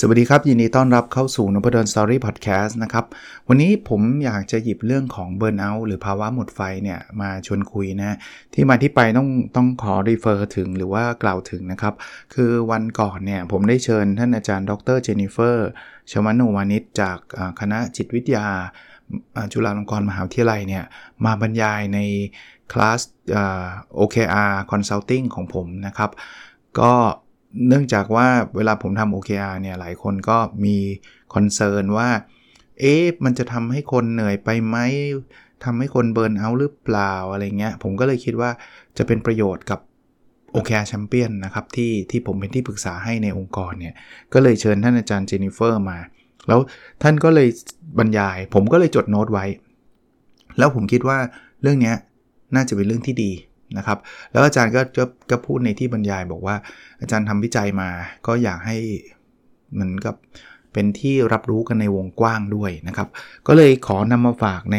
สวัสดีครับ ยินดีต้อนรับเข้าสู่นพดล Story Podcast นะครับ วันนี้ผมอยากจะหยิบเรื่องของ burnout หรือภาวะหมดไฟเนี่ยมาชวนคุยนะ ที่มาที่ไปต้องต้องขอ refer ถึงหรือว่ากล่าวถึงนะครับ คือวันก่อนเนี่ยผมได้เชิญท่านอาจารย์ดรเจนิเฟอร์ชมโนวานิชจากคณะจิตวิทยา จุฬาลงกรณ์มหาวิทยาลัยเนี่ยมาบรรยายใน class OKR Consulting ของผมนะครับ ก็ เนื่องจากว่าเวลาผมทำ OKR เนี่ยหลายคนก็มี concern ว่า เอ๊ะมันจะทำให้คนเหนื่อยไปไหมทำให้คน burn out หรือเปล่าอะไรเงี้ย ผมก็เลยคิดว่าจะเป็นประโยชน์กับ OKR แชมเปี้ยนนะครับ ที่ที่ผมเป็นที่ปรึกษาให้ในองค์กรเนี่ย ก็เลยเชิญท่านอาจารย์เจนนิเฟอร์มา แล้วท่านก็เลยบรรยาย ผมก็เลยจดโน้ตไว้ แล้วผมคิดว่าเรื่องนี้น่าจะเป็นเรื่องที่ดี นะครับแล้วอาจารย์ก็ก็พูดในที่บรรยายบอกว่า อาจารย์ทำวิจัยมาก็อยากให้เหมือนกับเป็นที่รับรู้กันในวงกว้างด้วยนะครับ ก็เลยขอนำมาฝากใน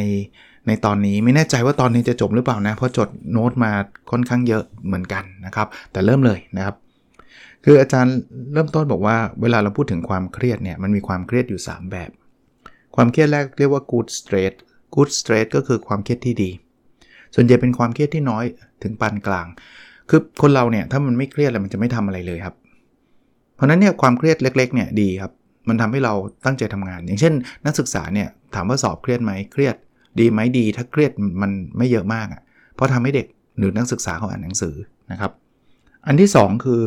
ในตอนนี้ไม่แน่ใจว่าตอนนี้จะจบหรือเปล่านะ เพราะจดโน้ตมาค่อนข้างเยอะเหมือนกันนะครับ แต่เริ่มเลยนะครับ คืออาจารย์เริ่มต้นบอกว่าเวลาเราพูดถึงความเครียดเนี่ยมันมีความเครียดอยู่ 3 แบบ ความเครียดแรกเรียกว่า good stress good stress ก็คือความเครียดที่ดี ส่วนใหญ่เป็นความเครียดที่น้อยถึงปานกลาง คือคนเราเนี่ยถ้ามันไม่เครียดแล้วมันจะไม่ทำอะไรเลยครับ เพราะนั้นเนี่ยความเครียดเล็ก ๆ เนี่ยดีครับ มันทำให้เราตั้งใจทำงาน อย่างเช่น นักศึกษาเนี่ยถามว่าสอบเครียดไหมเครียด ดีไหมดี ถ้าเครียดมันไม่เยอะมากอะ่ะ เพราะทำให้เด็กหรือนักศึกษาเขาอ่านหนังสือนะครับ อันที่ 2 คือ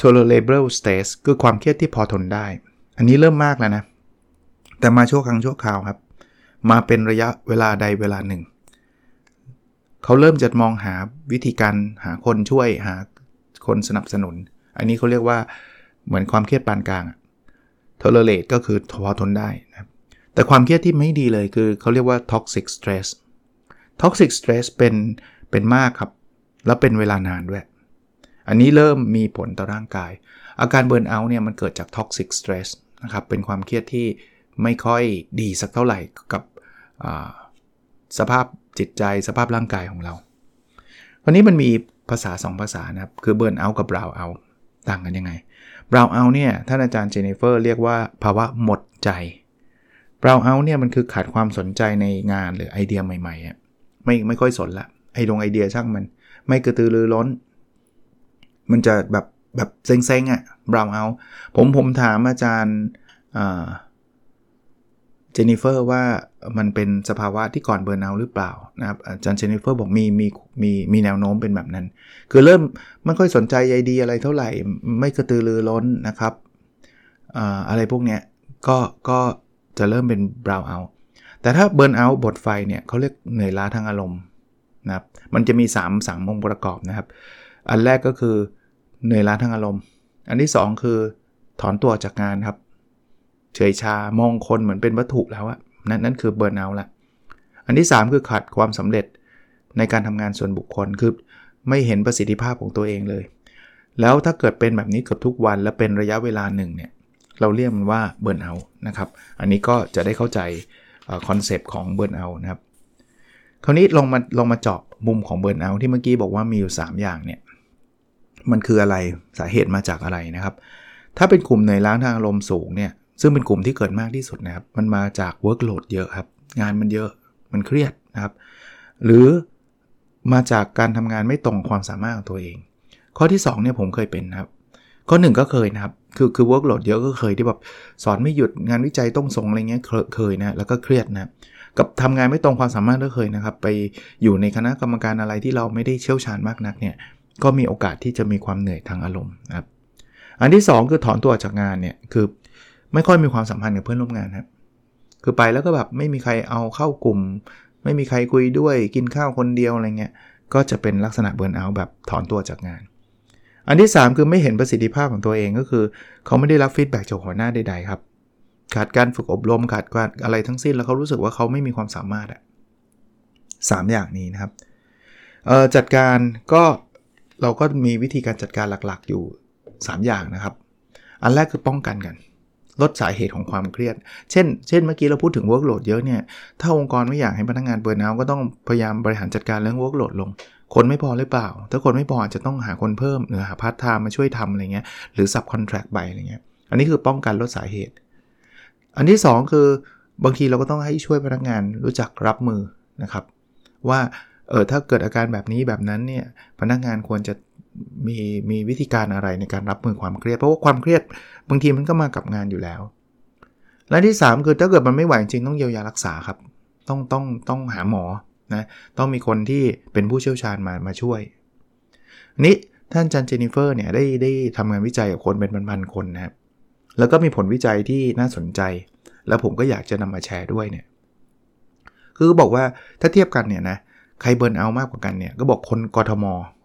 tolerable stress คือความเครียดที่พอทนได้ อันนี้เริ่มมากแล้วนะ แต่มาชั่วครั้งชั่วคราวครับ มาเป็นระยะเวลาใดเวลาหนึ่ง เขาเริ่มจะมองหาวิธีการหาคนช่วยหาคนสนับสนุน อันนี้เขาเรียกว่าเหมือนความเครียดปานกลาง tolerate ก็คือพอทนได้นะครับแต่ความเครียดที่ไม่ดีเลยคือเขาเรียกว่า toxic stress toxic stress เป็นเป็นมากครับ แล้วเป็นเวลานานด้วย อันนี้เริ่มมีผลต่อร่างกาย อาการเบิร์นเอาท์เนี่ยมันเกิดจาก toxic stress นะครับเป็นความเครียดที่ไม่ค่อยดีสักเท่าไหร่กับสภาพ จิตใจสภาพร่างกายของเราวันนี้มันมีภาษา 2 ภาษานะครับ คือ burn out กับ brown out ต่างกันยังไง brown out เนี่ยท่านอาจารย์เจเนฟเฟอร์เรียกว่าภาวะหมดใจ brown out เนี่ยมันคือขาดความสนใจในงานหรือไอเดียใหม่ๆอะไม่ไม่ค่อยสนละไอดงไอเดียช่างมัน ไม่กระตือรือร้น มันจะแบบแบบเซ็งๆอะ brown out ผมผมถามอาจารย์ เจนิเฟอร์ว่ามันเป็นสภาวะที่ก่อน burn out หรือเปล่านะครับอาจารย์เจนิเฟอร์บอกมีมีมีมีแนวโน้มเป็นแบบนั้น คือเริ่มไม่ค่อยสนใจไอเดียอะไรเท่าไหร่ ไม่กระตือรือร้นนะครับอะไรพวกเนี้ยก็ก็จะเริ่มเป็น brown out แต่ถ้า burn out หมดไฟเนี่ยเขาเรียกเหนื่อยล้าทางอารมณ์นะครับมันจะมี3 องค์ประกอบนะครับ อันแรกก็คือเหนื่อยล้าทางอารมณ์ อันที่ 2 คือถอนตัวจากงานครับ เฉยชามองคนเหมือนเป็นวัตถุแล้วอะนั่นนั่นคือ burn out ละอันที่ 3 คือขาดความสำเร็จในการทำงานส่วนบุคคลคือไม่เห็นประสิทธิภาพของตัวเองเลย แล้วถ้าเกิดเป็นแบบนี้เกือบทุกวันและเป็นระยะเวลาหนึ่งเนี่ยเราเรียกมันว่า burn out นะครับ อันนี้ก็จะได้เข้าใจคอนเซปต์ของ burn out นะครับ คราวนี้ลองมาลองมาเจาะมุมของ burn out ที่เมื่อกี้บอกว่ามีอยู่ 3 อย่างเนี่ย มันคืออะไร สาเหตุมาจากอะไรนะครับ ถ้าเป็นกลุ่มเหนื่อยล้าทางอารมณ์สูงเนี่ย ซึ่งเป็นกลุ่มที่เกิดมากที่สุดนะครับ มันมาจาก workload เยอะครับ งานมันเยอะมันเครียดนะครับ หรือมาจากการทำงานไม่ตรงความสามารถของตัวเอง ข้อที่2เนี่ยผมเคยเป็นครับข้อหนึ่งก็เคยนะครับ คือคือ workload เยอะก็เคยที่แบบสอนไม่หยุดงานวิจัยต้องส่งอะไรเงี้ยเคยนะแล้วก็เครียดนะกับทำงานไม่ตรงความสามารถก็เคยนะครับ ไปอยู่ในคณะกรรมการอะไรที่เราไม่ได้เชี่ยวชาญมากนักเนี่ยก็มีโอกาสที่จะมีความเหนื่อยทางอารมณ์นะครับอันที่ 2 คือถอนตัวจากงานเนี่ยคือ ไม่ค่อยมีความสัมพันธ์กับเพื่อนร่วมงานครับคือไปแล้วก็แบบไม่มีใครเอาเข้ากลุ่ม ไม่มีใครคุยด้วยกินข้าวคนเดียวอะไรเงี้ยก็จะเป็นลักษณะ burn out แบบถอนตัวจากงาน อันที่ 3 คือไม่เห็นประสิทธิภาพของตัวเองก็คือ เขาไม่ได้รับ feedback จากหัวหน้าใดๆครับขาดการฝึกอบรมขาดการอะไรทั้งสิ้นแล้วเขารู้สึกว่าเขาไม่มีความสามารถอะสามอย่างนี้นะครับจัดการก็เราก็มีวิธีการจัดการหลักๆอยู่ 3 อย่างนะครับ อันแรกคือป้องกันกัน ลดสาเหตุของความเครียด เช่น เช่นเมื่อกี้เราพูดถึง workload เยอะเนี่ย ถ้าองค์กรไม่อยากให้พนักงาน burn out ก็ต้องพยายามบริหารจัดการเรื่อง workload ลง คนไม่พอหรือเปล่า ถ้าคนไม่พออาจจะต้องหาคนเพิ่มหรือหา part time มาช่วยทำอะไรเงี้ย หรือ sub contract ไปอะไรเงี้ย อันนี้คือป้องกันลดสาเหตุ อันที่ 2 คือบางทีเราก็ต้องให้ช่วยพนักงานรู้จักรับมือนะครับ ว่าเออถ้าเกิดอาการแบบนี้แบบนั้นเนี่ยพนักงานควรจะ มีมีวิธีการอะไรในการรับมือความเครียด เพราะว่าความเครียดบางทีมันก็มากับงานอยู่แล้ว และที่ 3 คือถ้าเกิดมันไม่ไหวจริงต้องเยียวยารักษาครับ ต้องต้องต้องหาหมอนะต้องมีคนที่เป็นผู้เชี่ยวชาญมามาช่วยนี้ท่านจันเจนิเฟอร์เนี่ยได้ได้ทำงานวิจัยกับคนเป็นพันๆคนนะครับแล้วก็มีผลวิจัยที่น่าสนใจ แล้วผมก็อยากจะนำมาแชร์ด้วยเนี่ยคือบอกว่าถ้าเทียบกันเนี่ยนะใคร burn out มากกว่ากันเนี่ยก็บอกคนกทม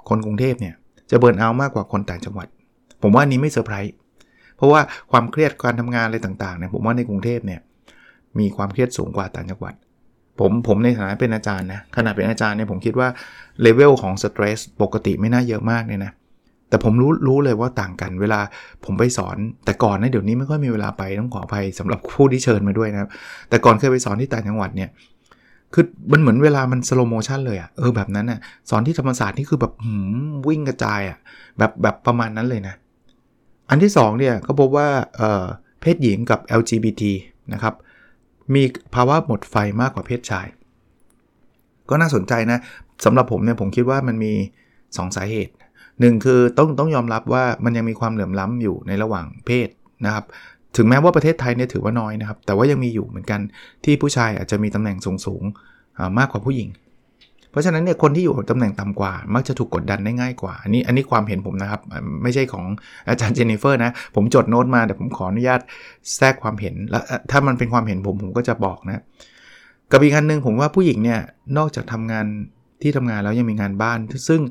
คนกรุงเทพเนี่ย จะ burn out มากกว่าคนต่างจังหวัด ผมว่านี้ไม่เซอร์ไพรส์เพราะว่าความเครียดการทำงานอะไรต่างๆเนี่ยผมว่าในกรุงเทพเนี่ยมีความเครียดสูงกว่าต่างจังหวัด ผมผมในฐานะเป็นอาจารย์นะขณะเป็นอาจารย์เนี่ยผมคิดว่าlevel ของ stress ปกติไม่น่าเยอะมากเนี่ยนะแต่ผมรู้รู้เลยว่าต่างกันเวลาผมไปสอน แต่ก่อนนะเดี๋ยวนี้ไม่ค่อยมีเวลาไปต้องขออภัยสำหรับผู้ที่เชิญมาด้วยนะครับแต่ก่อนเคยไปสอนที่ต่างจังหวัดเนี่ย คือมันเหมือนเวลามัน slow motion เลยอะเออแบบนั้นอะสอนที่ธรรมศาสตร์นี่คือแบบหืมวิ่งกระจายอะแบบแบบประมาณนั้นเลยนะ อันที่ 2 เนี่ยเขาพบว่าเเพศหญิงกับ LGBT นะครับ มีภาวะหมดไฟมากกว่าเพศชาย ก็น่าสนใจนะสำหรับผมเนี่ยผมคิดว่ามันมี 2 สาเหตุหนึ่งคือต้องต้องยอมรับว่ามันยังมีความเหลื่อมล้ำอยู่ในระหว่างเพศนะครับ ถึงแม้ว่าประเทศไทยเนี่ยถือว่าน้อยนะครับ แต่ว่ายังมีอยู่เหมือนกันที่ผู้ชายอาจจะมีตำแหน่งสูงสูงมากกว่าผู้หญิง เพราะฉะนั้นเนี่ยคนที่อยู่ตำแหน่งต่ำกว่า มักจะถูกกดดันได้ง่ายกว่า อันนี้อันนี้ความเห็นผมนะครับ ไม่ใช่ของอาจารย์เจนนิเฟอร์นะ ผมจดโน้ตมาแต่ผมขออนุญาตแทรกความเห็น แล้วถ้ามันเป็นความเห็นผมผมก็จะบอกนะกับอีกอันหนึ่งผมว่าผู้หญิงเนี่ยนอกจากทำงาน ที่ทำงานแล้วยังมีงานบ้าน ซึ่ง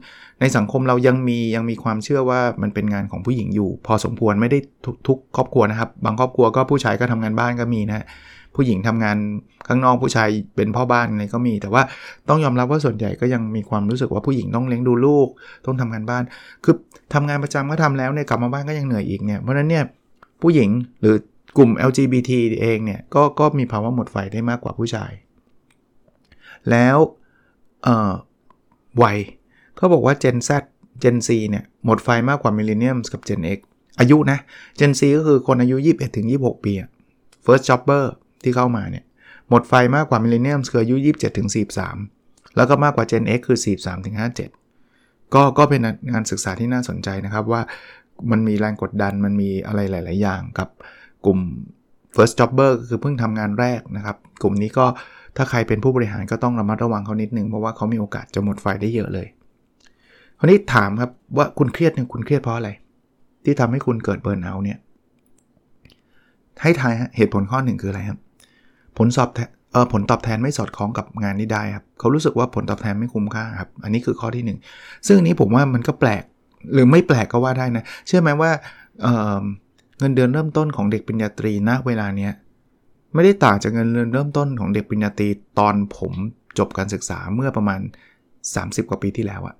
ในสังคมเรายังมียังมีความเชื่อว่ามันเป็นงานของผู้หญิงอยู่ พอสมควรไม่ได้ทุกครอบครัวนะครับ บางครอบครัวก็ผู้ชายก็ทำงานบ้านก็มีนะผู้หญิงทำงานข้างนอกผู้ชายเป็นพ่อบ้านอะไรก็มี แต่ว่าต้องยอมรับว่าส่วนใหญ่ก็ยังมีความรู้สึกว่าผู้หญิงต้องเลี้ยงดูลูก ต้องทำงานบ้าน คือทำงานประจำก็ทำแล้วเนี่ยกลับมาบ้านก็ยังเหนื่อยอีกเนี่ยเพราะฉะนั้นเนี่ยผู้หญิงหรือกลุ่ม LGBT เองเนี่ยก็ก็มีภาวะหมดไฟได้มากกว่าผู้ชาย แล้ว เอ่อวัยเขาบอกว่า Gen Z Gen Z เนี่ยหมดไฟมากกว่า Millennium กับ Gen X อายุนะ Gen Z ก็คือคนอายุ 21 ถึง 26 ปี first jobber ที่เข้ามาเนี่ยหมดไฟมากกว่า Millennium คืออายุ 27 ถึง 43 แล้วก็มากกว่า Gen X คือ 43 ถึง 57 ก็ก็เป็นงานศึกษาที่น่าสนใจนะครับว่ามันมีแรงกดดันมันมีอะไรหลาย ๆ อย่างกับกลุ่ม first jobber คือเพิ่งทำงานแรกนะครับ กลุ่มนี้ก็ ถ้าใครเป็นผู้บริหารก็ต้องระมัดระวังเขานิดนึงเพราะว่าเขามีโอกาสจะหมดไฟได้เยอะเลยคราวนี้ถามครับว่าคุณเครียดเนี่ยคุณเครียดเพราะอะไร ที่ทำให้คุณเกิดเบิร์นเอาเนี่ยให้ทายเหตุผลข้อหนึ่งคืออะไรครับ ผลสอบเออผลตอบแทนไม่สอดคล้องกับงานนี้ได้ครับเขารู้สึกว่าผลตอบแทนไม่คุ้มค่าครับอันนี้คือข้อที่ 1 ซึ่งอันนี้ผมว่ามันก็แปลกหรือไม่แปลกก็ว่าได้นะ เชื่อไหมว่าเเงินเดือนเริ่มต้นของเด็กปริญญาตรีณเวลาเนี้ย ไม่ได้ต่างจากเงินเดือนเริ่มต้นของเด็กปริญญาตรีตอนผมจบการศึกษาเมื่อประมาณ 30 กว่าปีที่แล้วอะ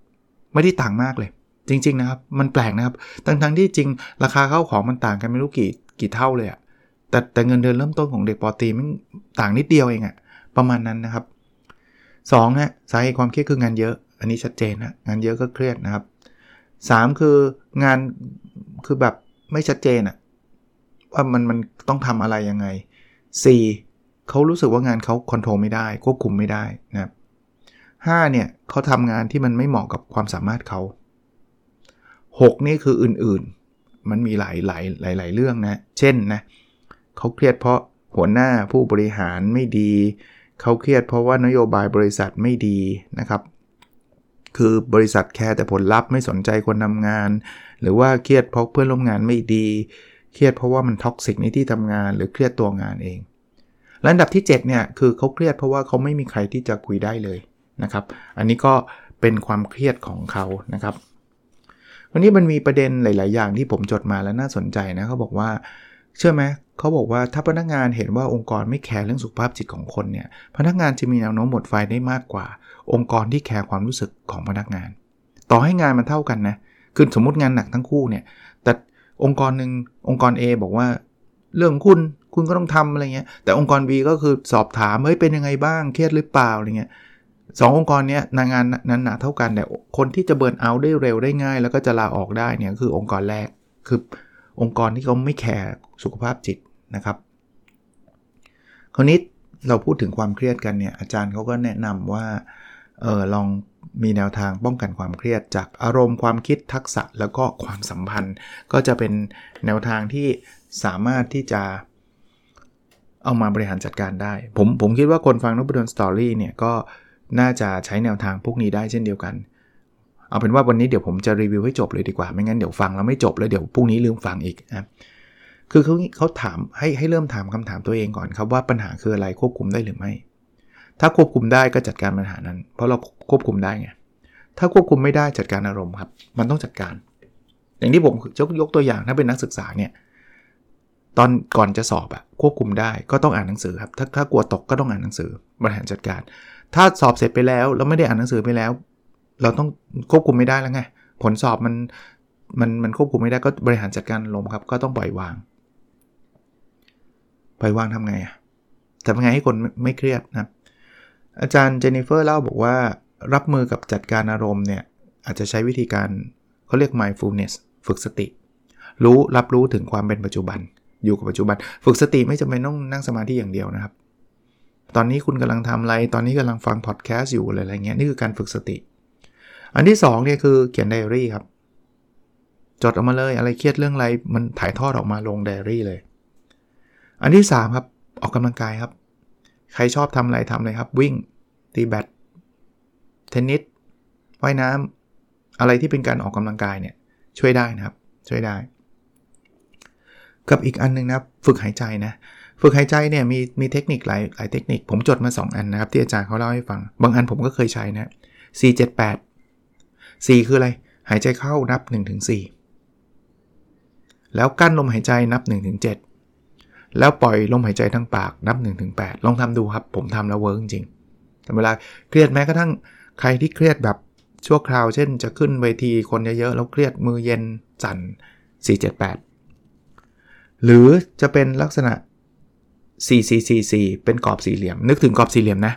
ไม่ได้ต่างมากเลย จริง ๆ นะครับ มันแปลกนะครับ ทั้งๆที่จริง ราคาเข้าของมันต่างกันไม่รู้กี่กี่เท่าเลยอะแต่แต่เงินเดือนเริ่มต้นของเด็กปอตีมันต่างนิดเดียวเองอะประมาณนั้นนะครับ2ฮะสาเหตุความเครียดคืองานเยอะ อันนี้ชัดเจนนะงานเยอะก็เครียดนะครับ 3 คืองานคือแบบไม่ชัดเจนอะว่ามันมันต้องทำอะไรยังไง 4. เขารู้สึกว่างานเขาคอนโทรลไม่ได้ ควบคุมไม่ได้นะครับ 5. เนี่ยเขาทำงานที่มันไม่เหมาะกับความสามารถเขา 6. นี่คืออื่นๆ มันมีหลายหลายหลายหลายเรื่องนะ เช่นนะเขาเครียดเพราะหัวหน้าผู้บริหารไม่ดี เขาเครียดเพราะว่านโยบายบริษัทไม่ดีนะครับ คือบริษัท care แต่ผลลัพธ์ไม่สนใจคนทำงาน หรือว่าเครียดเพราะเพื่อนร่วมงานไม่ดี เครียดเพราะว่ามัน toxic ในที่ทำงาน หรือเครียดตัวงานเองและอันดับที่7เนี่ยคือเขาเครียดเพราะว่าเขาไม่มีใครที่จะคุยได้เลยนะครับ อันนี้ก็เป็นความเครียดของเขานะครับ วันนี้มันมีประเด็นหลาย ๆ อย่างที่ผมจดมาแล้วน่าสนใจนะเขาบอกว่า เชื่อไหมเขาบอกว่าถ้าพนักงานเห็นว่าองค์กรไม่แคร์เรื่องสุขภาพจิตของคนเนี่ยพนักงานจะมีแนวโน้มหมดไฟได้มากกว่า องค์กรที่แคร์ความรู้สึกของพนักงาน ต่อให้งานมันเท่ากันนะคือสมมติงานหนักทั้งคู่เนี่ยแต่ องค์กรหนึ่งองค์กร A บอกว่า เรื่องคุณคุณก็ต้องทำอะไรเงี้ย แต่องค์กร B ก็คือสอบถามเฮ้ยเป็นยังไงบ้างเครียดหรือเปล่าอะไรเงี้ยสององค์กรเนี้ยในงานนั้นหนาเท่ากันแต่คนที่จะเบิร์นเอาได้เร็วได้ง่าย แล้วก็จะลาออกได้เนี่ยคือองค์กรแรกคือองค์กรที่เขาไม่แคร์สุขภาพจิตนะครับ คราวนี้เราพูดถึงความเครียดกันเนี่ยอาจารย์เขาก็แนะนำว่าเออลอง มีแนวทางป้องกันความเครียด จากอารมณ์ความคิดทักษะแล้วก็ความสัมพันธ์ ก็จะเป็นแนวทางที่สามารถที่จะเอามาบริหารจัดการได้ ผมผมคิดว่าคนฟังนบดนสตอรี่เนี่ยก็น่าจะใช้แนวทางพวกนี้ได้เช่นเดียวกัน เอาเป็นว่าวันนี้เดี๋ยวผมจะรีวิวให้จบเลยดีกว่า ไม่งั้นเดี๋ยวฟังแล้วไม่จบแล้วเดี๋ยวพรุ่งนี้ลืมฟังอีกนะคือเขาเขาถามให้ให้เริ่มถามคำถามตัวเองก่อนครับว่าปัญหาคืออะไรควบคุมได้หรือไม่ ถ้าควบคุมได้ก็จัดการปัญหานั้น เพราะเราควบคุมได้ไง ถ้าควบคุมไม่ได้จัดการอารมณ์ครับ มันต้องจัดการ อย่างที่ผมยกยกตัวอย่างถ้าเป็นนักศึกษาเนี่ย ตอนก่อนจะสอบอะควบคุมได้ก็ต้องอ่านหนังสือครับ ถ้าถ้ากลัวตกก็ต้องอ่านหนังสือบริหารจัดการ ถ้าสอบเสร็จไปแล้วแล้วไม่ได้อ่านหนังสือไปแล้ว เราต้องควบคุมไม่ได้แล้วไง ผลสอบมันมันมันควบคุมไม่ได้ก็บริหารจัดการลมครับ ก็ต้องปล่อยวาง ปล่อยวางทำไงอะทำไงให้คนไม่เครียดนะ อาจารย์เจนนิเฟอร์เล่าบอกว่า รับมือกับจัดการอารมณ์เนี่ย อาจจะใช้วิธีการเขาเรียก mindfulness ฝึกสติ รู้รับรู้ถึงความเป็นปัจจุบัน อยู่กับปัจจุบัน ฝึกสติไม่จำเป็นต้องนั่งสมาธิอย่างเดียวนะครับ ตอนนี้คุณกำลังทำอะไร ตอนนี้กำลังฟังพอดแคสต์อยู่อะไรเงี้ยนี่คือการฝึกสติ อันที่2เนี่ยคือเขียนไดอารี่ครับจดออกมาเลยอะไรเครียดเรื่องอะไรมันถ่ายทอดออกมาลงไดอารี่เลย อันที่3ครับออกกำลังกายครับ ใครชอบทำอะไรทำเลยครับ วิ่ง ตีแบดเทนนิสว่ายน้ำอะไรที่เป็นการออกกำลังกายเนี่ยช่วยได้นะครับ ช่วยได้ กับอีกอันนึงนะครับ ฝึกหายใจนะ ฝึกหายใจเนี่ยมีมีเทคนิคหลายหลายเทคนิค ผมจดมา 2 อันนะครับ ที่อาจารย์เขาเล่าให้ฟัง บางอันผมก็เคยใช้นะ 4 7 8 4 คืออะไร หายใจเข้านับ 1-4 แล้วกั้นลมหายใจนับ 1-7 แล้วปล่อยลมหายใจทั้งปากนับ 1-8 ลองทำดูครับ ผมทำแล้วเวิร์กจริงๆเวลาเครียดแม้กระทั่งใครที่เครียดแบบชั่วคราว เช่น จะขึ้นเวทีคนเยอะๆแล้วเครียดมือเย็นสั่น 478 หรือจะเป็นลักษณะ4444 เป็นกรอบสี่เหลี่ยม นึกถึงกรอบสี่เหลี่ยมนะ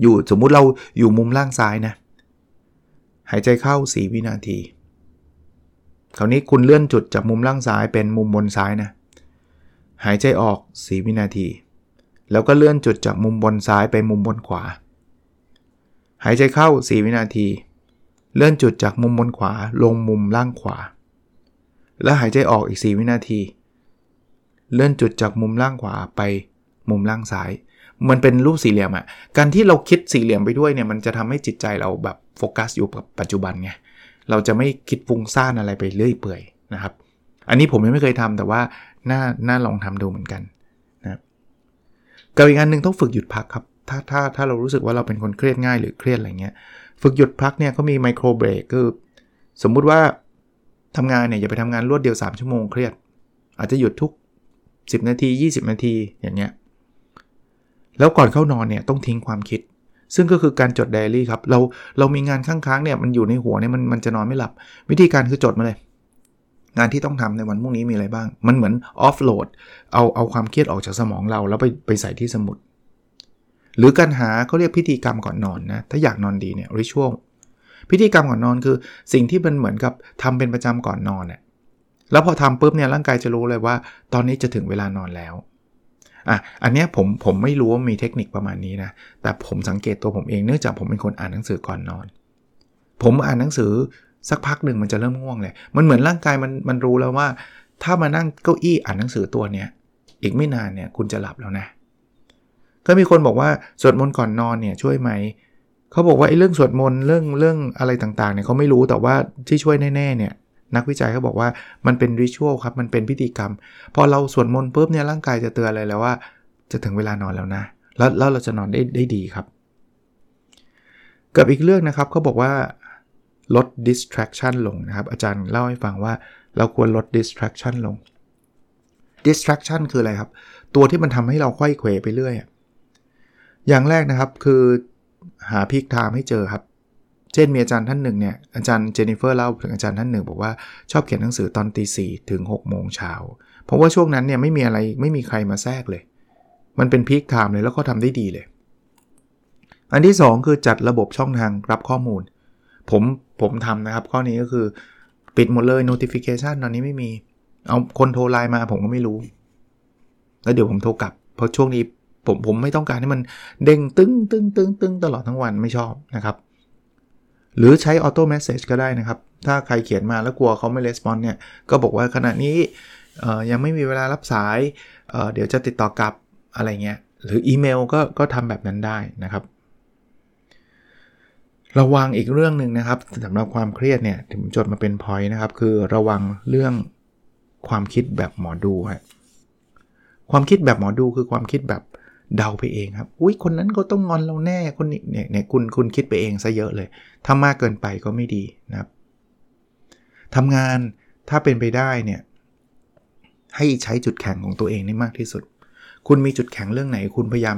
อยู่สมมุติเราอยู่มุมล่างซ้ายนะ หายใจเข้า 4 วินาที คราวนี้คุณเลื่อนจุดจากมุมล่างซ้ายเป็นมุมบนซ้ายนะ หายใจออก 4 วินาที แล้วก็เลื่อนจุดจากมุมบนซ้ายไปมุมบนขวา หายใจเข้า 4 วินาที เลื่อนจุดจากมุมบนขวาลงมุมล่างขวา แล้วหายใจออกอีก 4 วินาที เลื่อนจุดจากมุมล่างขวาไปมุมล่างซ้าย มันเป็นรูปสี่เหลี่ยมอะ่ะการที่เราคิดสี่เหลี่ยมไปด้วยเนี่ยมันจะทำให้จิตใจเราแบบโฟกัสอยู่กับปัจจุบันไง เราจะไม่คิดฟุ้งซ่านอะไรไปเรื่อยเปื่อยนะครับ อันนี้ผมยังไม่เคยทำแต่ว่า น่าน่าลองทำดูเหมือนกันนะกับอีกอันหนึ่งต้องฝึกหยุดพักครับ ถ้าถ้าถ้าเรารู้สึกว่าเราเป็นคนเครียดง่ายหรือเครียดอะไรเงี้ย ฝึกหยุดพักเนี่ยเขามีไมโครเบรกคือ สมมุติว่าทำงานเนี่ยอย่าไปทำงานรวดเดียว 3 ชั่วโมงเครียด อาจจะหยุดทุก 10 นาที 20 นาทีอย่างเงี้ยแล้วก่อนเข้านอนเนี่ยต้องทิ้งความคิด ซึ่งก็คือการจดไดอารี่ครับ เราเรามีงานข้างๆเนี่ยมันอยู่ในหัวเนี่ยมันมันจะนอนไม่หลับ วิธีการคือจดมาเลย งานที่ต้องทำในวันพรุ่งนี้มีอะไรบ้าง มันเหมือนออฟโหลดเอาเอาความเครียดออกจากสมองเรา แล้วไปไปใส่ที่สมุด หรือการหาเขาเรียกพิธีกรรมก่อนนอนนะ ถ้าอยากนอนดีเนี่ยริชวลพิธีกรรมก่อนนอนคือ สิ่งที่มันเหมือนกับทำเป็นประจำก่อนนอนเนี่ยแล้วพอทำปุ๊บเนี่ยร่างกายจะรู้เลยว่า ตอนนี้จะถึงเวลานอนแล้วอะอันนี้ผมผมไม่รู้ว่ามีเทคนิคประมาณนี้นะ แต่ผมสังเกตตัวผมเองเนื่องจากผมเป็นคนอ่านหนังสือก่อนนอน ผมอ่านหนังสือ สักพักหนึ่งมันจะเริ่มง่วงเลย มันเหมือนร่างกายมันมันรู้แล้วว่า ถ้ามานั่งเก้าอี้อ่านหนังสือตัวเนี้ยอีกไม่นานเนี่ยคุณจะหลับแล้วนะ ก็มีคนบอกว่าสวดมนต์ก่อนนอนเนี่ยช่วยไหม เขาบอกว่าไอ้เรื่องสวดมนต์เรื่องเรื่องอะไรต่างๆเนี่ยเขาไม่รู้แต่ว่าที่ช่วยแน่ๆเนี่ยนักวิจัยเขาบอกว่ามันเป็นริชวลครับ มันเป็นพิธีกรรม พอเราสวดมนต์ปุ๊บเนี่ยร่างกายจะเตือนเลยแล้วว่า จะถึงเวลานอนแล้วนะ แล้วแล้วเราจะนอนได้ได้ดีครับ กับอีกเรื่องนะครับเขาบอกว่า ลด distraction ลงนะครับ อาจารย์เล่าให้ฟังว่าเราควรลด distraction ลง distraction คืออะไรครับ ตัวที่มันทำให้เราค่อยเขวไปเรื่อย อย่างแรกนะครับคือหาพีคไทม์ให้เจอครับ เช่นมีอาจารย์ท่านหนึ่งเนี่ย อาจารย์เจนนิเฟอร์เล่าถึงอาจารย์ท่านหนึ่งบอกว่าชอบเขียนหนังสือตอนตีสี่ถึง6โมงเช้า เพราะว่าช่วงนั้นเนี่ยไม่มีอะไรไม่มีใครมาแทรกเลย มันเป็น peak time เลยแล้วก็ทำได้ดีเลย อันที่ 2 คือจัดระบบช่องทางรับข้อมูล ผมผมทำนะครับ ข้อนี้ก็คือปิดหมดเลย notification ตอนนี้ไม่มี เออคนโทรไลน์มาผมก็ไม่รู้ แล้วเดี๋ยวผมโทรกลับ เพราะช่วงนี้ผมผมไม่ต้องการให้มันเด้งตึ้งตึ้งตึ้งตึ้งตลอดทั้งวันไม่ชอบนะครับ หรือใช้ auto message ก็ได้นะครับ ถ้าใครเขียนมาแล้วกลัวเขาไม่ respond เนี่ย ก็บอกว่าขณะนี้ยังไม่มีเวลารับสายเเดี๋ยวจะติดต่อกลับอะไรเงี้ย หรืออีเมลก็ก็ทำแบบนั้นได้นะครับ ระวังอีกเรื่องหนึ่งนะครับสำหรับความเครียดเนี่ยถึงจดมาเป็นพอยต์นะครับ คือระวังเรื่องความคิดแบบหมอดูครับความคิดแบบหมอดูคือความคิดแบบเดาไปเองครับ อุ้ยคนนั้นเขาต้องงอนเราแน่คนนี้เนี่ยเนี่ยคุณคุณคิดไปเองซะเยอะเลย ถ้ามากเกินไปก็ไม่ดีนะครับทำงานถ้าเป็นไปได้เนี่ยให้ใช้จุดแข็งของตัวเองได้มากที่สุด คุณมีจุดแข็งเรื่องไหน คุณพยายาม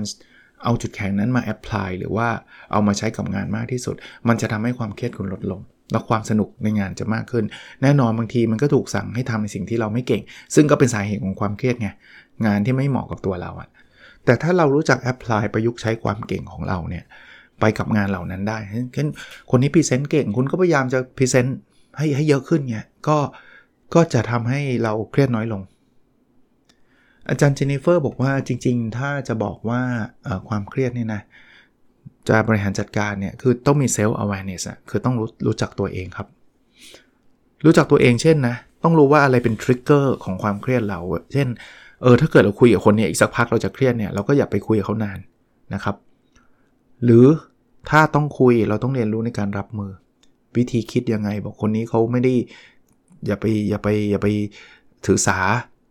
เอาจุดแข็งนั้นมาแอพพลายหรือว่าเอามาใช้กับงานมากที่สุด มันจะทำให้ความเครียดคุณลดลง และความสนุกในงานจะมากขึ้น แน่นอนบางทีมันก็ถูกสั่งให้ทำในสิ่งที่เราไม่เก่ง ซึ่งก็เป็นสาเหตุของความเครียดไงงานที่ไม่เหมาะกับตัวเราอะแต่ถ้าเรารู้จักแอพพลายประยุกต์ใช้ความเก่งของเราเนี่ยไปกับงานเหล่านั้นได้เช่นคนนี้ present เก่ง คุณก็พยายามจะ present ให้ให้เยอะขึ้นเนี่ยก็ก็จะทำให้เราเครียดน้อยลง อาจารย์เจนนิเฟอร์บอกว่าจริง ๆ ถ้าจะบอกว่าความเครียดนี่นะจะบริหารจัดการเนี่ยคือต้องมี self awareness อะคือต้องรู้รู้จักตัวเองครับ รู้จักตัวเองเช่นนะ ต้องรู้ว่าอะไรเป็น trigger ของความเครียดเรา เช่นเออถ้าเกิดเราคุยกับคนเนี่ยอีกสักพักเราจะเครียดเนี่ยเราก็อย่าไปคุยกับเขานานนะครับ หรือถ้าต้องคุยเราต้องเรียนรู้ในการรับมือ วิธีคิดยังไง บอกคนนี้เขาไม่ได้อย่าไปอย่าไปอย่าไปถือสา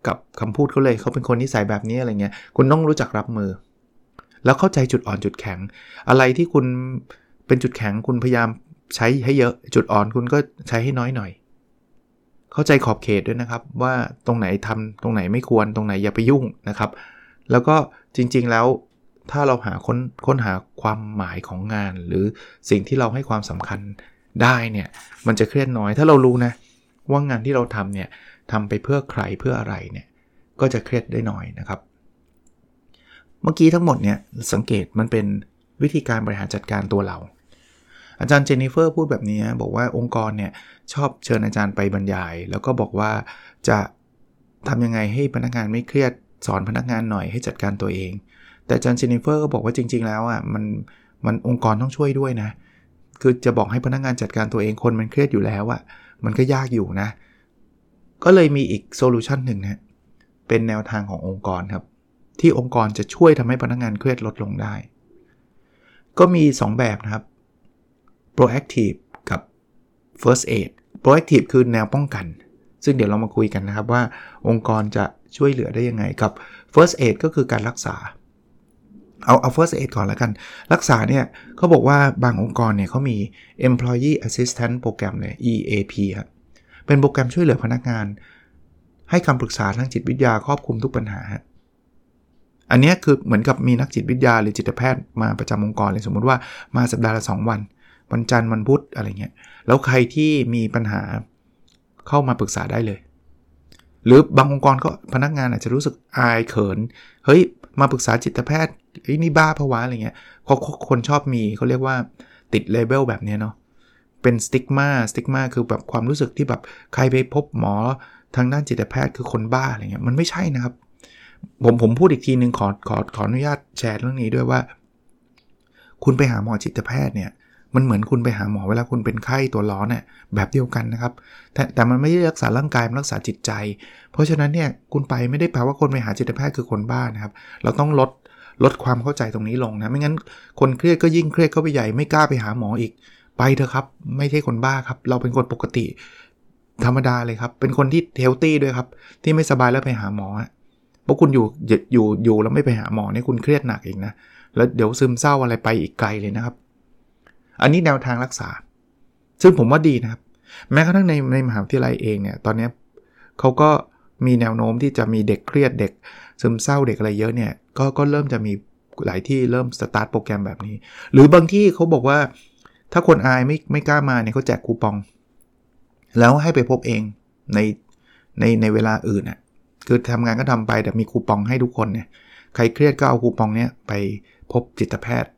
กับคำพูดเขาเลยเขาเป็นคนนิสัยแบบนี้อะไรเงี้ยคุณต้องรู้จักรับมือ แล้วเข้าใจจุดอ่อนจุดแข็ง อะไรที่คุณเป็นจุดแข็งคุณพยายามใช้ให้เยอะจุดอ่อนคุณก็ใช้ให้น้อยหน่อย เข้าใจขอบเขตด้วยนะครับ ว่าตรงไหนทำตรงไหนไม่ควรตรงไหนอย่าไปยุ่งนะครับ แล้วก็จริงๆแล้วถ้าเราหาค้นค้นหาความหมายของงาน หรือสิ่งที่เราให้ความสำคัญได้เนี่ยมันจะเครียดน้อยถ้าเรารู้นะว่างานที่เราทำเนี่ย ทำไปเพื่อใครเพื่ออะไรเนี่ยก็จะเครียดได้หน้อยนะครับ เมื่อกี้ทั้งหมดเนี่ยสังเกตมันเป็นวิธีการบริหารจัดการตัวเรา อาจารย์เจนนิเฟอร์พูดแบบนี้บอกว่าองค์กรเนี่ยชอบเชิญอาจารย์ไปบรรยาย แล้วก็บอกว่าจะทำยังไงให้พนักงานไม่เครียดสอนพนักงานหน่อยให้จัดการตัวเอง แต่อาจารย์เจนนิเฟอร์ก็บอกว่าจริง ๆ แล้วอะมันมันองค์กรต้องช่วยด้วยนะ คือจะบอกให้พนักงานจัดการตัวเองคนมันเครียดอยู่แล้วอะมันก็ยากอยู่นะ ก็เลยมีอีกโซลูชันหนึ่งนะเป็นแนวทางขององค์กรครับ ที่องค์กรจะช่วยทำให้พนักงานเครียดลดลงได้ ก็มี 2 แบบนะครับ proactive กับ first aid proactive คือแนวป้องกัน ซึ่งเดี๋ยวเรามาคุยกันนะครับว่าองค์กรจะช่วยเหลือได้ยังไงกับ first aid ก็คือการรักษา เอาเอา first aid ก่อนแล้วกัน รักษาเนี่ยเขาบอกว่าบางองค์กรเนี่ยเขามี employee assistance program เลย EAP ครับ เป็นโปรแกรมช่วยเหลือพนักงาน ให้คำปรึกษาทางจิตวิทยาครอบคลุมทุกปัญหา อันนี้คือเหมือนกับมีนักจิตวิทยาหรือจิตแพทย์มาประจำองค์กรเลยสมมุติว่ามาสัปดาห์ละ 2 วัน วันจันทร์วันพุธอะไรเงี้ยแล้วใครที่มีปัญหาเข้ามาปรึกษาได้เลย หรือบางองค์กรก็พนักงานอาจจะรู้สึกอายเขินเฮ้ยมาปรึกษาจิตแพทย์ไอ้นี่บ้าภาวะอะไรเงี้ยเขาคนชอบมีเขาเรียกว่าติดเลเบลแบบนี้เนาะ เป็นสติ๊กมาสติ๊กมาคือแบบความรู้สึกที่แบบใครไปพบหมอทางด้านจิตแพทย์คือคนบ้าอะไรเงี้ยมันไม่ใช่นะครับ ผมผมพูดอีกทีหนึ่งขอขอขออนุญาตแชร์เรื่องนี้ด้วยว่า คุณไปหาหมอจิตแพทย์เนี่ยมันเหมือนคุณไปหาหมอเวลาคุณเป็นไข้ตัวร้อนเนี่ยแบบเดียวกันนะครับ แต่แต่มันไม่ได้รักษาร่างกายมันรักษาจิตใจ เพราะฉะนั้นเนี่ยคุณไปไม่ได้แปลว่าคนไปหาจิตแพทย์คือคนบ้านะครับ เราต้องลดลดความเข้าใจตรงนี้ลงนะไม่งั้นคนเครียดก็ยิ่งเครียดเข้าไปใหญ่ไม่กล้าไปหาหมออีก ไปเถอะครับ ไม่ใช่คนบ้าครับ เราเป็นคนปกติ ธรรมดาเลยครับ เป็นคนที่เฮลตี้ด้วยครับ ที่ไม่สบายแล้วไปหาหมอเพราะคุณอยู่อยู่อยู่แล้วไม่ไปหาหมอเนี่ยคุณเครียดหนักอีกนะ แล้วเดี๋ยวซึมเศร้าอะไรไปอีกไกลเลยนะครับ อันนี้แนวทางรักษา ซึ่งผมว่าดีนะครับ แม้กระทั่งในในมหาวิทยาลัยเองเนี่ย ตอนนี้เขาก็มีแนวโน้มที่จะมีเด็กเครียดเด็ก ซึมเศร้าเด็กอะไรเยอะเนี่ย ก็ก็เริ่มจะมีหลายที่เริ่มสตาร์ทโปรแกรมแบบนี้ หรือบางที่เขาบอกว่า ถ้าคนอายไม่ไม่กล้ามาเนี่ยเขาแจกคูปอง แล้วให้ไปพบเองในในในเวลาอื่นอะคือทำงานก็ทำไปแต่มีคูปองให้ทุกคนเนี่ยใครเครียดก็เอาคูปองเนี้ยไปพบจิตแพทย์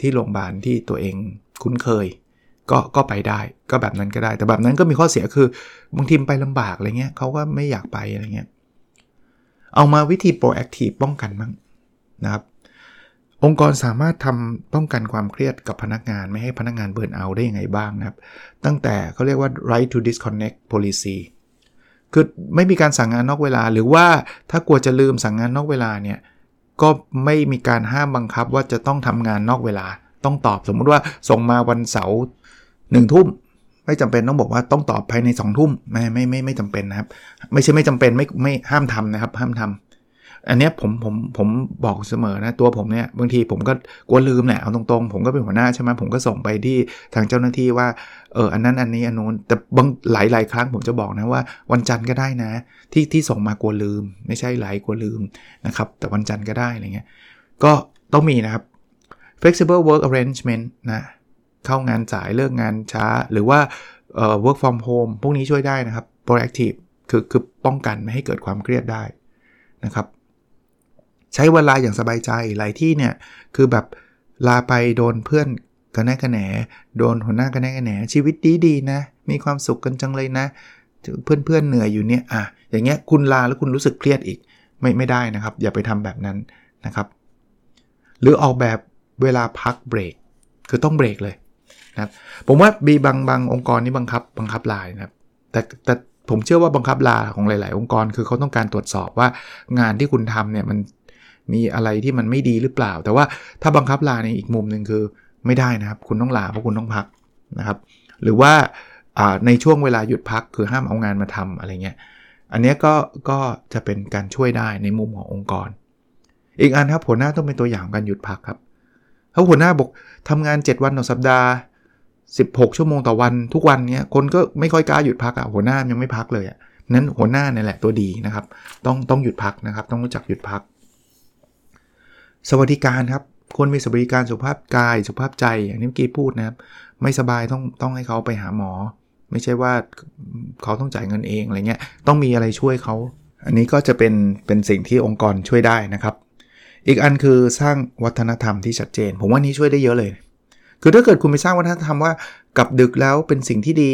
ที่โรงพยาบาลที่ตัวเองคุ้นเคย ก็ก็ไปได้ก็แบบนั้นก็ได้ แต่แบบนั้นก็มีข้อเสียคือบางทีไปลำบากอะไรเงี้ยเขาก็ไม่อยากไปอะไรเงี้ยเอามาวิธี proactive ป้องกันบ้างนะครับ องค์กรสามารถทำป้องกันความเครียดกับพนักงานไม่ให้พนักงานเบิร์นเอาได้ยังไงบ้างนะครับ ตั้งแต่เขาเรียกว่า right to disconnect policy คือไม่มีการสั่งงานนอกเวลา หรือว่าถ้ากลัวจะลืมสั่งงานนอกเวลาเนี่ยก็ไม่มีการห้ามบังคับว่าจะต้องทำงานนอกเวลาต้องตอบสมมุติว่าส่งมาวันเสาร์หนึ่งทุ่มไม่จำเป็นต้องบอกว่าต้องตอบภายใน2องทุ่มไม่ไม่ไม่ไม่จำเป็นนะครับ ไม่ใช่ไม่จำเป็นไม่ไม่ห้ามทำนะครับ ห้ามทำ อันนี้ผมผมผมบอกเสมอนะตัวผมเนี่ยบางทีผมก็กลัวลืมแหละเอาตรงๆ ผมก็เป็นหัวหน้าใช่ไหมผมก็ส่งไปที่ทางเจ้าหน้าที่ว่าเอออันนั้นอันนี้อันนู้นแต่บางหลายหลายครั้งผมจะบอกนะว่าวันจันทร์ก็ได้นะ ที่ที่ส่งมากลัวลืม ไม่ใช่หลายกลัวลืมนะครับแต่วันจันทร์ก็ได้อะไรเงี้ยก็ต้องมีนะครับ flexible work arrangement นะเข้างานสายเลิกงานช้า หรือว่า work from home พวกนี้ช่วยได้นะครับ proactive คือคือป้องกันไม่ให้เกิดความเครียดได้นะครับ ใช้เวลาอย่างสบายใจหลายที่เนี่ยคือแบบลาไปโดนเพื่อนกันแน่กันแหนโดนหัวหน้ากันแน่กันแหนชีวิตดีดีนะ มีความสุขกันจังเลยนะ เพื่อนเพื่อนเหนื่อยอยู่เนี่ยอะอย่างเงี้ยคุณลาแล้วคุณรู้สึกเครียดอีกไม่ไม่ได้นะครับ อย่าไปทำแบบนั้นนะครับ หรือออกแบบเวลาพักเบรกคือต้องเบรกเลยนะผมว่ามีบางบางองค์กรนี่บังคับบังคับลายนะครับแต่แต่ผมเชื่อว่าบังคับลาของหลาย ๆ องค์กรคือเขาต้องการตรวจสอบว่างานที่คุณทำเนี่ยมัน มีอะไรที่มันไม่ดีหรือเปล่า แต่ว่าถ้าบังคับลาในอีกมุมหนึ่งคือไม่ได้นะครับ คุณต้องลาเพราะคุณต้องพักนะครับ หรือว่าในช่วงเวลาหยุดพักคือห้ามเอางานมาทำอะไรเงี้ยอันนี้ก็ก็จะเป็นการช่วยได้ในมุมขององค์กร อีกอันครับหัวหน้าต้องเป็นตัวอย่างการหยุดพักครับถ้าหัวหน้าบอกทำงาน 7 วันต่อสัปดาห์ 16 ชั่วโมงต่อวันทุกวันเนี้ยคนก็ไม่ค่อยกล้าหยุดพักอะ่ะหัวหน้ายังไม่พักเลยอะ่ะนั้นหัวหน้านี่แหละตัวดีนะครับ ต้องต้องหยุดพักนะครับ ต้องรู้จักหยุดพัก สวัสดิการครับควรมีสวัสดิการสุขภาพกาย สุขภาพใจอย่างที่เมื่อกี้พูดนะครับ ไม่สบายต้องต้องให้เขาไปหาหมอ ไม่ใช่ว่าเขาต้องจ่ายเงินเองอะไรเงี้ยต้องมีอะไรช่วยเขา อันนี้ก็จะเป็นเป็นสิ่งที่องค์กรช่วยได้นะครับ อีกอันคือสร้างวัฒนธรรมที่ชัดเจน ผมว่านี้ช่วยได้เยอะเลย คือถ้าเกิดคุณไปสร้างวัฒนธรรมว่ากลับดึกแล้วเป็นสิ่งที่ดี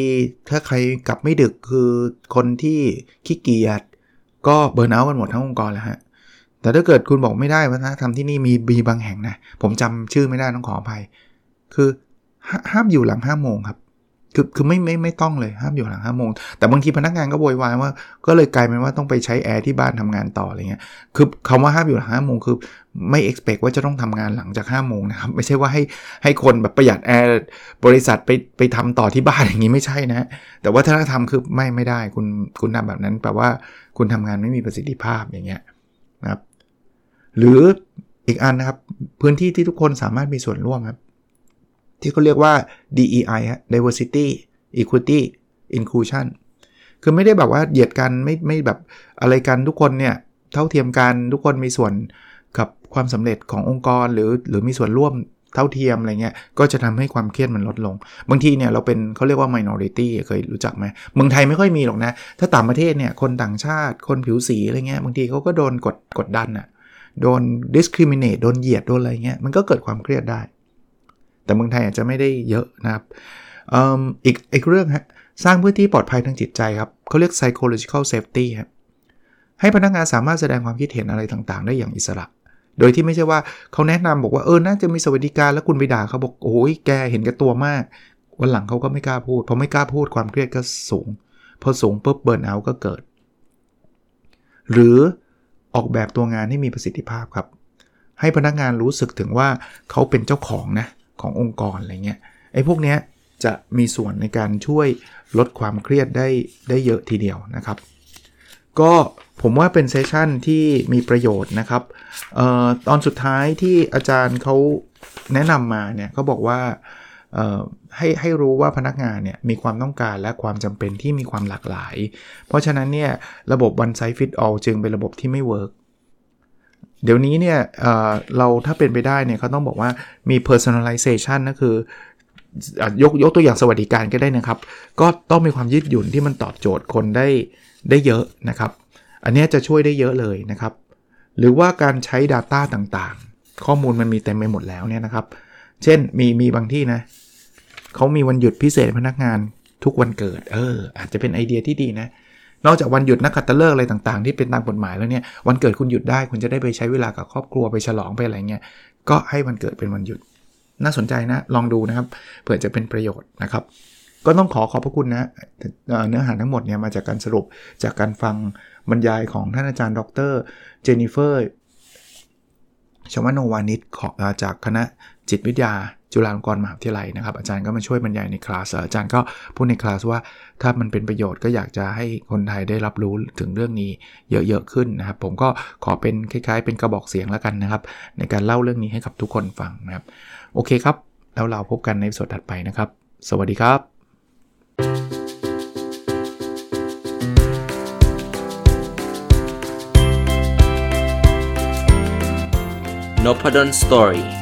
ถ้าใครกลับไม่ดึกคือคนที่ขี้เกียจก็เบิร์นเอาท์กันหมดทั้งองค์กรแล้วฮะ แต่ถ้าเกิดคุณบอกไม่ได้วัฒนธรรมที่นี่มีบีบางแห่งนะ ผมจำชื่อไม่ได้ต้องขออภัย คือห้ามอยู่หลังห้าโมงครับ คือคือไม่ไม่ไม่ต้องเลยห้ามอยู่หลังห้าโมง แต่บางทีพนักงานก็โวยวายว่า ก็เลยกลายเป็นว่าต้องไปใช้แอร์ที่บ้านทำงานต่ออะไรเงี้ย คือคำว่าห้ามอยู่หลังห้าโมงคือไม่ expect ว่าจะต้องทำงานหลังจาก5้าโมงนะครับ ไม่ใช่ว่าให้ให้คนแบบประหยัดแอร์บริษัทไปไปทำต่อที่บ้านอย่างนี้ไม่ใช่นะ แต่ว่าถ้าทำคือไม่ไม่ได้คุณคุณทำแบบนั้นแปลว่าคุณทำงานไม่มีประสิทธิภาพอย่างเงี้ยนะครับ หรืออีกอันนะครับ พื้นที่ที่ทุกคนสามารถมีส่วนร่วมครับ ที่เขาเรียกว่า DEI ฮะ diversity equity inclusion คือไม่ได้แบบว่าเหยียดกันไม่ไม่แบบอะไรกันทุกคนเนี่ย เท่าเทียมกันทุกคนมีส่วนกับความสำเร็จขององค์กรหรือหรือมีส่วนร่วมเท่าเทียมอะไรเงี้ยก็จะทำให้ความเครียดมันลดลง บางทีเนี่ยเราเป็นเขาเรียกว่า minority เคยรู้จักไหมเมืองไทยไม่ค่อยมีหรอกนะ ถ้าต่างประเทศเนี่ยคนต่างชาติคนผิวสีอะไรเงี้ยบางทีเขาก็โดนกดกดดันอะ โดน discriminate โดนเหยียดโดนอะไรเงี้ยมันก็เกิดความเครียดได้ แต่เมืองไทยอาจจะไม่ได้เยอะนะครับอีกอีกเรื่องฮะสร้างพื้นที่ปลอดภัยทางจิตใจครับเขาเรียก psychological safety ครับให้พนักงานสามารถแสดงความคิดเห็นอะไรต่างๆ ได้อย่างอิสระ โดยที่ไม่ใช่ว่าเขาแนะนำบอกว่าเออน่าจะมีสวัสดิการแล้วคุณไปด่าเขาบอกโอ้ยแกเห็นแกตัวมาก วันหลังเขาก็ไม่กล้าพูดพอไม่กล้าพูดความเครียดก็สูงพอสูงปุ๊บเบิร์นเอาก็เกิด หรือ ออกแบบตัวงานให้มีประสิทธิภาพครับ ให้พนักงานรู้สึกถึงว่าเขาเป็นเจ้าของนะขององค์กรอะไรเงี้ยไอ้พวกเนี้ยจะมีส่วนในการช่วยลดความเครียดได้ได้เยอะทีเดียวนะครับ ก็ผมว่าเป็น session ที่มีประโยชน์นะครับออตอนสุดท้ายที่อาจารย์เขาแนะนำมาเนี่ยเขาบอกว่า ให้ให้รู้ว่าพนักงานเนี่ยมีความต้องการและความจำเป็นที่มีความหลากหลาย เพราะฉะนั้นเนี่ยระบบ one size fit all จึงเป็นระบบที่ไม่ workเดี๋ยวนี้เนี่ยเเราถ้าเป็นไปได้เนี่ยเขาต้องบอกว่ามี personalization ก็คือยกยกตัวอย่างสวัสดิการก็ได้นะครับ ก็ต้องมีความยืดหยุ่นที่มันตอบโจทย์คนได้ได้เยอะนะครับ อันนี้จะช่วยได้เยอะเลยนะครับ หรือว่าการใช้ Data ต่างๆ ข้อมูลมันมีเต็มไปหมดแล้วเนี่ยนะครับ เช่นมีมีบางที่นะ เขามีวันหยุดพิเศษพนักงานทุกวันเกิด เออ อาจจะเป็นไอเดียที่ดีนะ นอกจากวันหยุดนักขัตฤกษ์อะไรต่างๆ ที่เป็นตามกฎหมายแล้วเนี่ย วันเกิดคุณหยุดได้ คุณจะได้ไปใช้เวลากับครอบครัวไปฉลองไปอะไรเงี้ย ก็ให้วันเกิดเป็นวันหยุด น่าสนใจนะ ลองดูนะครับ เผื่อจะเป็นประโยชน์นะครับ ก็ต้องขอขอบพระคุณนะ เนื้อหาทั้งหมดเนี่ยมาจากการสรุปจากการฟังบรรยายของท่านอาจารย์ ดร เจนนิเฟอร์ชวโนวานิชของจากคณะจิตวิทยา จุฬาลงกรณ์มหาวิทยาลัยนะครับ อาจารย์ก็มาช่วยบรรยายในคลาสอาจารย์ก็พูดในคลาสว่าถ้ามันเป็นประโยชน์ก็อยากจะให้คนไทยได้รับรู้ถึงเรื่องนี้เยอะๆขึ้นนะครับ ผมก็ขอเป็นคล้ายๆ เป็นกระบอกเสียงแล้วกันนะครับ ในการเล่าเรื่องนี้ให้กับทุกคนฟังนะครับ โอเคครับ แล้วเราพบกันในสดถัดไปนะครับ สวัสดีครับ n o p a d o n Story